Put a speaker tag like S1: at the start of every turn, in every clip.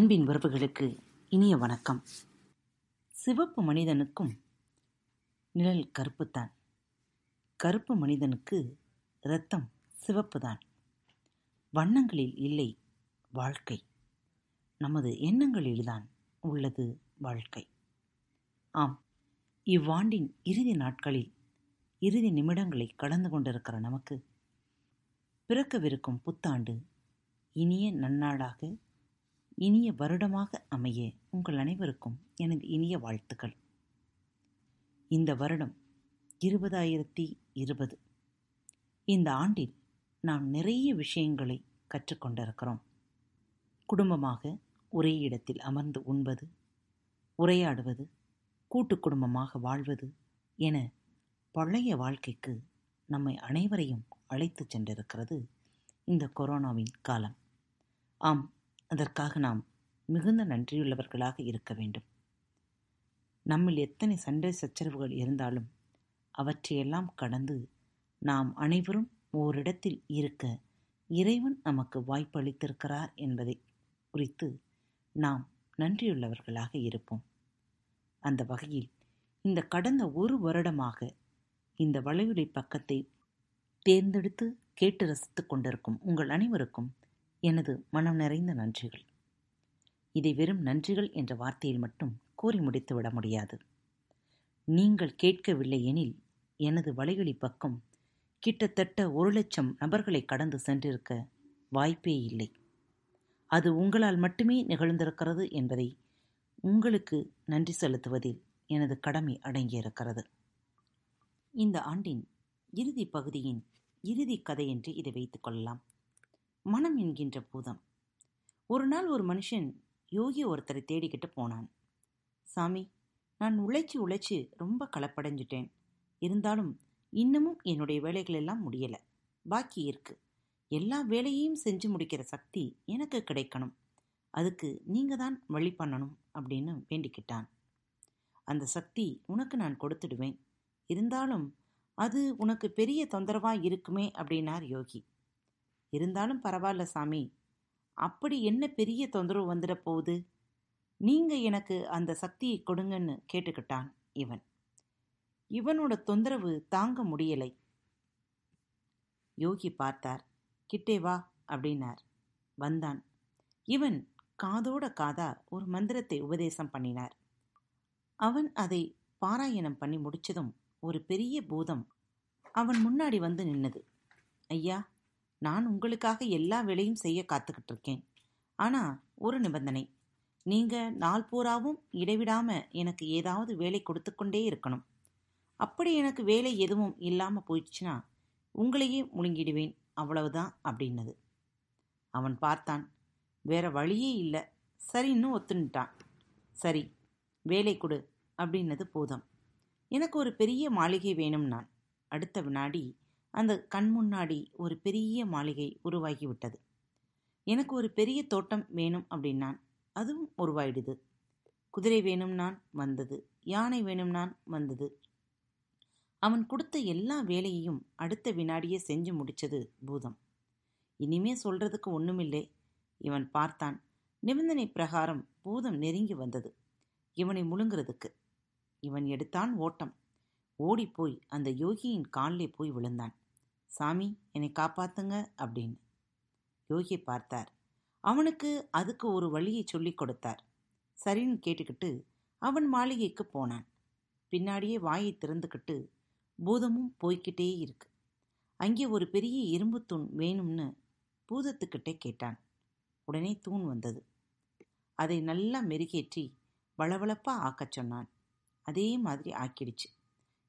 S1: அன்பின் உறவுகளுக்கு இனிய வணக்கம். சிவப்பு மனிதனுக்கும் நிழல் கருப்புத்தான். கருப்பு மனிதனுக்கு இரத்தம் சிவப்புதான். வண்ணங்களில் இல்லை வாழ்க்கை. நமது எண்ணங்களில்தான் உள்ளது வாழ்க்கை. ஆம் இவ்வாண்டின் இறுதி நாட்களில் இறுதி நிமிடங்களை கடந்து கொண்டிருக்கிற நமக்கு பிறக்கவிருக்கும் புத்தாண்டு இனிய நன்னாளாக இனிய வருடமாக அமைய உங்கள் அனைவருக்கும் எனது இனிய வாழ்த்துக்கள். இந்த வருடம் இருபதாயிரத்தி இருபது. இந்த ஆண்டில் நாம் நிறைய விஷயங்களை கற்றுக்கொண்டிருக்கிறோம். குடும்பமாக ஒரே இடத்தில் அமர்ந்து உண்பது உரையாடுவது கூட்டு குடும்பமாக வாழ்வது என பழைய வாழ்க்கைக்கு நம்மை அனைவரையும் அழைத்துச் சென்றிருக்கிறது இந்த கொரோனாவின் காலம். ஆம் அதற்காக நாம் மிகுந்த நன்றியுள்ளவர்களாக இருக்க வேண்டும். நம்மில் எத்தனை சண்டை சச்சரவுகள் இருந்தாலும் அவற்றையெல்லாம் கடந்து நாம் அனைவரும் ஓரிடத்தில் இருக்க இறைவன் நமக்கு வாய்ப்பு அளித்திருக்கிறார் என்பதை குறித்து நாம் நன்றியுள்ளவர்களாக இருப்போம். அந்த வகையில் இந்த கடந்த ஒரு வருடமாக இந்த வலையுடை பக்கத்தை தேர்ந்தெடுத்து கேட்டு ரசித்து கொண்டிருக்கும் உங்கள் அனைவருக்கும் எனது மனம் நிறைந்த நன்றிகள். இதை வெறும் நன்றிகள் என்ற வார்த்தையில் மட்டும் கூறி முடித்துவிட முடியாது. நீங்கள் கேட்கவில்லை எனில் எனது வலையொலி பக்கம் கிட்டத்தட்ட ஒரு லட்சம் நபர்களை கடந்து சென்றிருக்க வாய்ப்பே இல்லை. அது உங்களால் மட்டுமே நிகழ்ந்திருக்கிறது என்பதை உங்களுக்கு நன்றி செலுத்துவதில் எனது கடமை அடங்கியிருக்கிறது. இந்த ஆண்டின் இறுதி பகுதியின் இறுதி கதை என்று இதை வைத்துக் கொள்ளலாம். மனம் என்கின்ற பூதம். ஒரு நாள் ஒரு மனுஷன் யோகி ஒருத்தரை தேடிக்கிட்டு போனான். சாமி நான் உழைச்சி உழைச்சி ரொம்ப களப்படைஞ்சிட்டேன் இருந்தாலும் இன்னமும் என்னுடைய வேலைகள் எல்லாம் பாக்கி இருக்கு. எல்லா வேலையையும் செஞ்சு முடிக்கிற சக்தி எனக்கு கிடைக்கணும். அதுக்கு நீங்க தான் வழி பண்ணணும் அப்படின்னு வேண்டிக்கிட்டான். அந்த சக்தி உனக்கு நான் கொடுத்துடுவேன். இருந்தாலும் அது உனக்கு பெரிய தொந்தரவா இருக்குமே அப்படின்னார் யோகி. இருந்தாலும் பரவாயில்ல சாமி. அப்படி என்ன பெரிய தொந்தரவு வந்துட போகுது? நீங்க எனக்கு அந்த சக்தியை கொடுங்கன்னு கேட்டுக்கிட்டான் இவன். இவனோட தொந்தரவு தாங்க முடியலை. யோகி பார்த்தார். கிட்டே வா அப்படின்னார். வந்தான். இவன் காதோட காதா ஒரு மந்திரத்தை உபதேசம் பண்ணினார். அவன் அதை பாராயணம் பண்ணி முடிச்சதும் ஒரு பெரிய பூதம் அவன் முன்னாடி வந்து நின்னது. ஐயா நான் உங்களுக்காக எல்லா வேலையும் செய்ய காத்துக்கிட்டு இருக்கேன் ஆனா ஒரு நிபந்தனை. நீங்க நாள் பூராவும் இடைவிடாம எனக்கு ஏதாவது வேலை கொடுத்து கொண்டே இருக்கணும். அப்படி எனக்கு வேலை எதுவும் இல்லாம போயிடுச்சுன்னா உங்களையே முழுங்கிடுவேன் அவ்வளவுதான் அப்படின்னது. அவன் பார்த்தான். வேற வழியே இல்லை. சரின்னு ஒத்துனுட்டான் சரி வேலை கொடு அப்படின்னது பூதம். எனக்கு ஒரு பெரிய மாளிகை வேணும் நான் அடுத்த வினாடி அந்த கண் முன்னாடி ஒரு பெரிய மாளிகை உருவாகிவிட்டது. எனக்கு ஒரு பெரிய தோட்டம் வேணும் அப்படின்னான். அதுவும் உருவாயிடுது. குதிரை வேணும் நான் வந்தது. யானை வேணும் நான் வந்தது. அவன் கொடுத்த எல்லா வேலையையும் அடுத்த வினாடியே செஞ்சு முடிச்சது பூதம். இனிமே சொல்றதுக்கு ஒண்ணுமில்லை. இவன் பார்த்தான். நிபந்தனை பிரகாரம் பூதம் நெருங்கி வந்தது. இவனை முழுங்குறதுக்கு. இவன் எடுத்தான் ஓட்டம். ஓடிப்போய் அந்த யோகியின் காலிலே போய் விழுந்தான். சாமி என்னை காப்பாத்துங்க அப்படின்னு. யோகி பார்த்தார். அவனுக்கு அதுக்கு ஒரு வழியை சொல்லிக் கொடுத்தார். சரின்னு கேட்டுக்கிட்டு அவன் மாளிகைக்கு போனான். பின்னாடியே வாயை திறந்துக்கிட்டு பூதமும் போய்கிட்டே இருக்கு. அங்கே ஒரு பெரிய இரும்பு தூண் வேணும்னு பூதத்துக்கிட்டே கேட்டான். உடனே தூண் வந்தது. அதை நல்லா மெருகேற்றி வளவளப்பா ஆக்கச் சொன்னான். அதே மாதிரி ஆக்கிடுச்சு.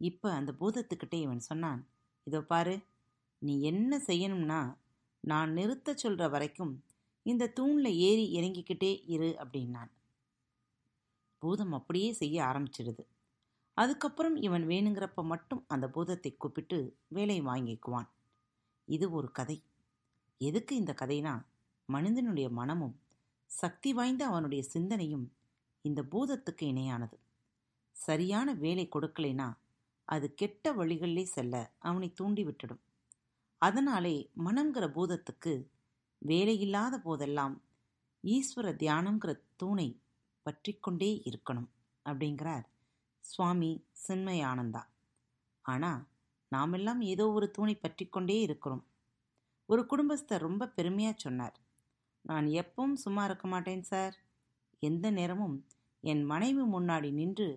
S1: இப்போ அந்த பூதத்துக்கிட்டே இவன் சொன்னான் இதோ பாரு நீ என்ன செய்யணும்னா நான் நிறுத்த சொல்ற வரைக்கும் இந்த தூண்ல ஏறி இறங்கிக்கிட்டே இரு அப்படின்னான். பூதம் அப்படியே செய்ய ஆரம்பிச்சிடுது. அதுக்கப்புறம் இவன் வேணுங்கிறப்ப மட்டும் அந்த பூதத்தை கூப்பிட்டு வேலை வாங்கிக்குவான். இது ஒரு கதை. எதுக்கு இந்த கதைனா மனிதனுடைய மனமும் சக்தி வாய்ந்த அவனுடைய சிந்தனையும் இந்த பூதத்துக்கு இணையானது. சரியான வேலை கொடுக்கலைனா அது கெட்ட வழிகளிலே செல்ல அவனை தூண்டி விட்டுடும் அதனாலே மனம்ங்கிற பூதத்துக்கு வேலையில்லாத போதெல்லாம் ஈஸ்வர தியானங்கிற தூணை பற்றி கொண்டே இருக்கணும் அப்படிங்கிறார் சுவாமி சின்மயானந்தா. ஆனால் நாமெல்லாம் ஏதோ ஒரு தூணை பற்றி கொண்டே இருக்கிறோம். ஒரு குடும்பஸ்தர் ரொம்ப பெருமையாக சொன்னார். நான் எப்பவும் சும்மா இருக்க மாட்டேன் சார். எந்த நேரமும் என் மனைவி முன்னாடி நின்று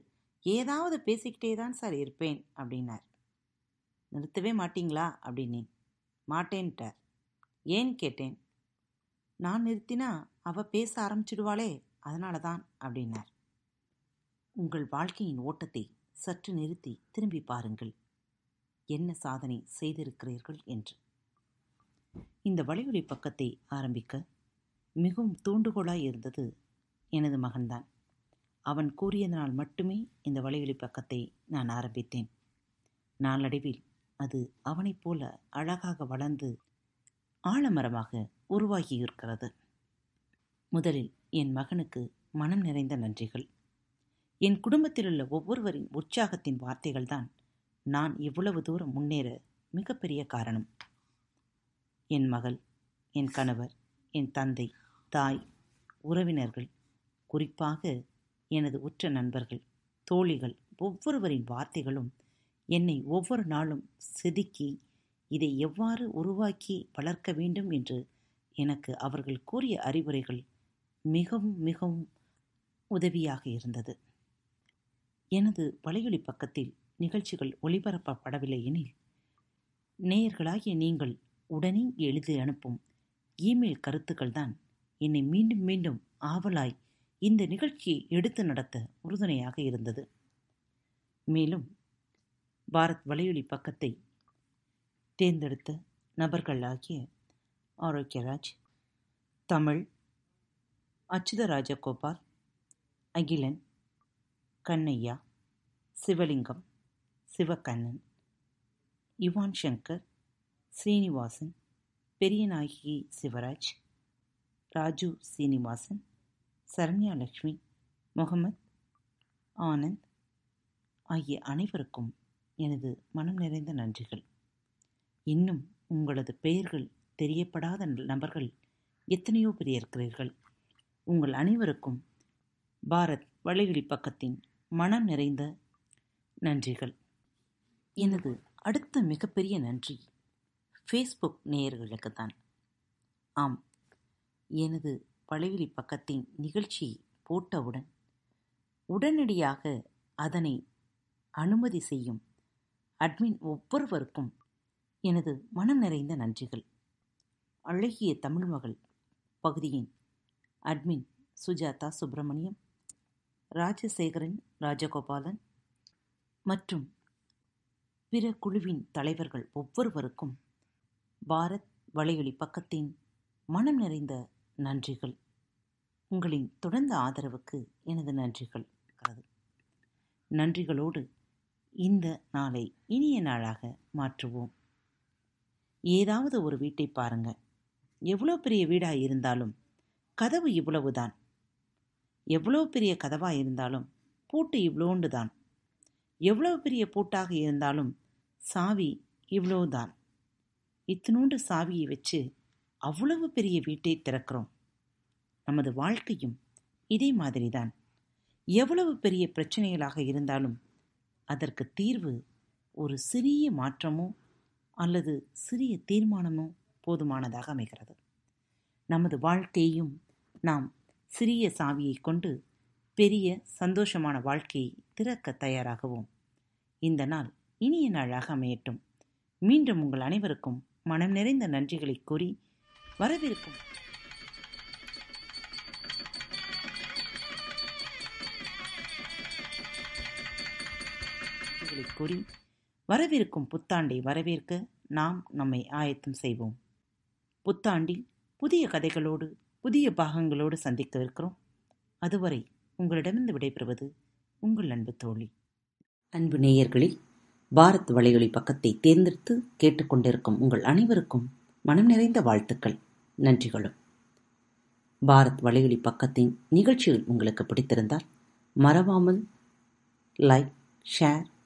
S1: ஏதாவது பேசிக்கிட்டே தான் சார் இருப்பேன் அப்படின்னார். நிறுத்தவே மாட்டீங்களா? அப்படின்னேன். மாட்டேன்ட்டார் ஏன் கேட்டேன்? நான் நிறுத்தினா அவ பேச ஆரம்பிச்சிடுவாளே அதனால தான் அப்படின்னார். உங்கள் வாழ்க்கையின் ஓட்டத்தை சற்று நிறுத்தி திரும்பி பாருங்கள். என்ன சாதனை செய்திருக்கிறீர்கள் என்று. இந்த வலையொலி பக்கத்தை ஆரம்பிக்க மிகவும் தூண்டுகோலாய் இருந்தது எனது மகன்தான். அவன் கூறியதனால் மட்டுமே இந்த வலையொலி பக்கத்தை நான் ஆரம்பித்தேன். நாளடைவில் அது அவனைப் போல அழகாக வளர்ந்து ஆழமரமாக உருவாகியிருக்கிறது. முதலில் என் மகனுக்கு மனம் நிறைந்த நன்றிகள். என் குடும்பத்திலுள்ள ஒவ்வொருவரின் உற்சாகத்தின் வார்த்தைகள்தான் நான் இவ்வளவு தூரம் முன்னேற மிகப்பெரிய காரணம். என் மகள் என் கணவர் என் தந்தை தாய் உறவினர்கள் குறிப்பாக எனது உற்ற நண்பர்கள் தோழிகள் ஒவ்வொருவரின் வார்த்தைகளும் என்னை ஒவ்வொரு நாளும் செதுக்கி இதை எவ்வாறு உருவாக்கி வளர்க்க வேண்டும் என்று எனக்கு அவர்கள் கூறிய அறிவுரைகள் மிகவும் மிகவும் உதவியாக இருந்தது. எனது வலையொலி பக்கத்தில் நிகழ்ச்சிகள் ஒளிபரப்பப்படவில்லை எனில் நேயர்களாகிய நீங்கள் உடனே எழுதி அனுப்பும் இமெயில் கருத்துக்கள் தான் என்னை மீண்டும் மீண்டும் ஆவலாய் இந்த நிகழ்ச்சியை எடுத்து நடத்த உறுதுணையாக இருந்தது. மேலும் பாரத் வலையொலி பக்கத்தை தேர்ந்தெடுத்த நபர்களாகிய ஆரோக்கியராஜ் தமிழ் அச்சுத ராஜகோபால் அகிலன் கண்ணையா சிவலிங்கம் சிவகண்ணன் யுவான் சங்கர் ஸ்ரீனிவாசன் பெரியநாயகி சிவராஜ் ராஜு சீனிவாசன் சரண்யா லக்ஷ்மி முகமத் ஆனந்த் ஆகிய அனைவருக்கும் எனது மனம் நிறைந்த நன்றிகள். இன்னும் உங்களது பெயர்கள் தெரியப்படாத நபர்கள் எத்தனையோ பேர் இருக்கிறீர்கள். உங்கள் அனைவருக்கும் பாரத் வலையொலி பக்கத்தின் மனம் நிறைந்த நன்றிகள். எனது அடுத்த மிகப்பெரிய நன்றி ஃபேஸ்புக் நேயர்களுக்கு தான் ஆம் எனது வலைவெளி பக்கத்தின் நிகழ்ச்சி போட்டவுடன் உடனடியாக அதனை அனுமதி செய்யும் அட்மின் ஒவ்வொருவருக்கும் எனது மனம் நிறைந்த நன்றிகள். அழகிய தமிழ் மகள் பகுதியின் அட்மின் சுஜாதா சுப்பிரமணியம் ராஜசேகரன் ராஜகோபாலன் மற்றும் பிற குழுவின் தலைவர்கள் ஒவ்வொருவருக்கும் பாரத் வலையொலி பக்கத்தின் மனம் நிறைந்த நன்றிகள். உங்களின் தொடர்ந்த ஆதரவுக்கு எனது நன்றிகள். நன்றிகளோடு இந்த நாளை இனிய நாளாக மாற்றுவோம். ஏதாவது ஒரு வீட்டை பாருங்க. எவ்வளோ பெரிய வீடாக இருந்தாலும் கதவு இவ்வளவுதான். எவ்வளோ பெரிய கதவாக இருந்தாலும் பூட்டு இவ்வளோண்டு தான் எவ்வளவு பெரிய பூட்டாக இருந்தாலும் சாவி இவ்வளோதான். இத்தினூண்டு சாவியை வச்சு அவ்வளவு பெரிய வீட்டை திறக்கிறோம். நமது வாழ்க்கையும் இதே மாதிரிதான். எவ்வளவு பெரிய பிரச்சனைகளாக இருந்தாலும் அதற்கு தீர்வு ஒரு சிறிய மாற்றமோ அல்லது சிறிய தீர்மானமோ போதுமானதாக அமைகிறது. நமது வாழ்க்கையும் நாம் சிறிய சாவியை கொண்டு பெரிய சந்தோஷமான வாழ்க்கையை திறக்க தயாராகவும். இந்த நாள் இனிய நாளாக அமையட்டும். மீண்டும் உங்கள் அனைவருக்கும் மனம் நிறைந்த நன்றிகளை கூறி வரவிருக்கும் கூறி வரவிருக்கும் புத்தாண்டை வரவேற்க நாம் நம்மை ஆயத்தம் செய்வோம். புத்தாண்டில் புதிய கதைகளோடு புதிய பாகங்களோடு சந்திக்கவிருக்கிறோம். அதுவரை உங்களிடமிருந்து விடைபெறுவது உங்கள் அன்பு தோழி. அன்பு நேயர்களில் பாரத் வலையொலி பக்கத்தை தேர்ந்தெடுத்து கேட்டுக்கொண்டிருக்கும் உங்கள் அனைவருக்கும் மனம் நிறைந்த வாழ்த்துக்கள். நன்றிகளும். பாரத் வலையொலி பக்கத்தின் நிகழ்ச்சிகள் உங்களுக்கு பிடித்திருந்தால் மறவாமல் லைக் ஷேர்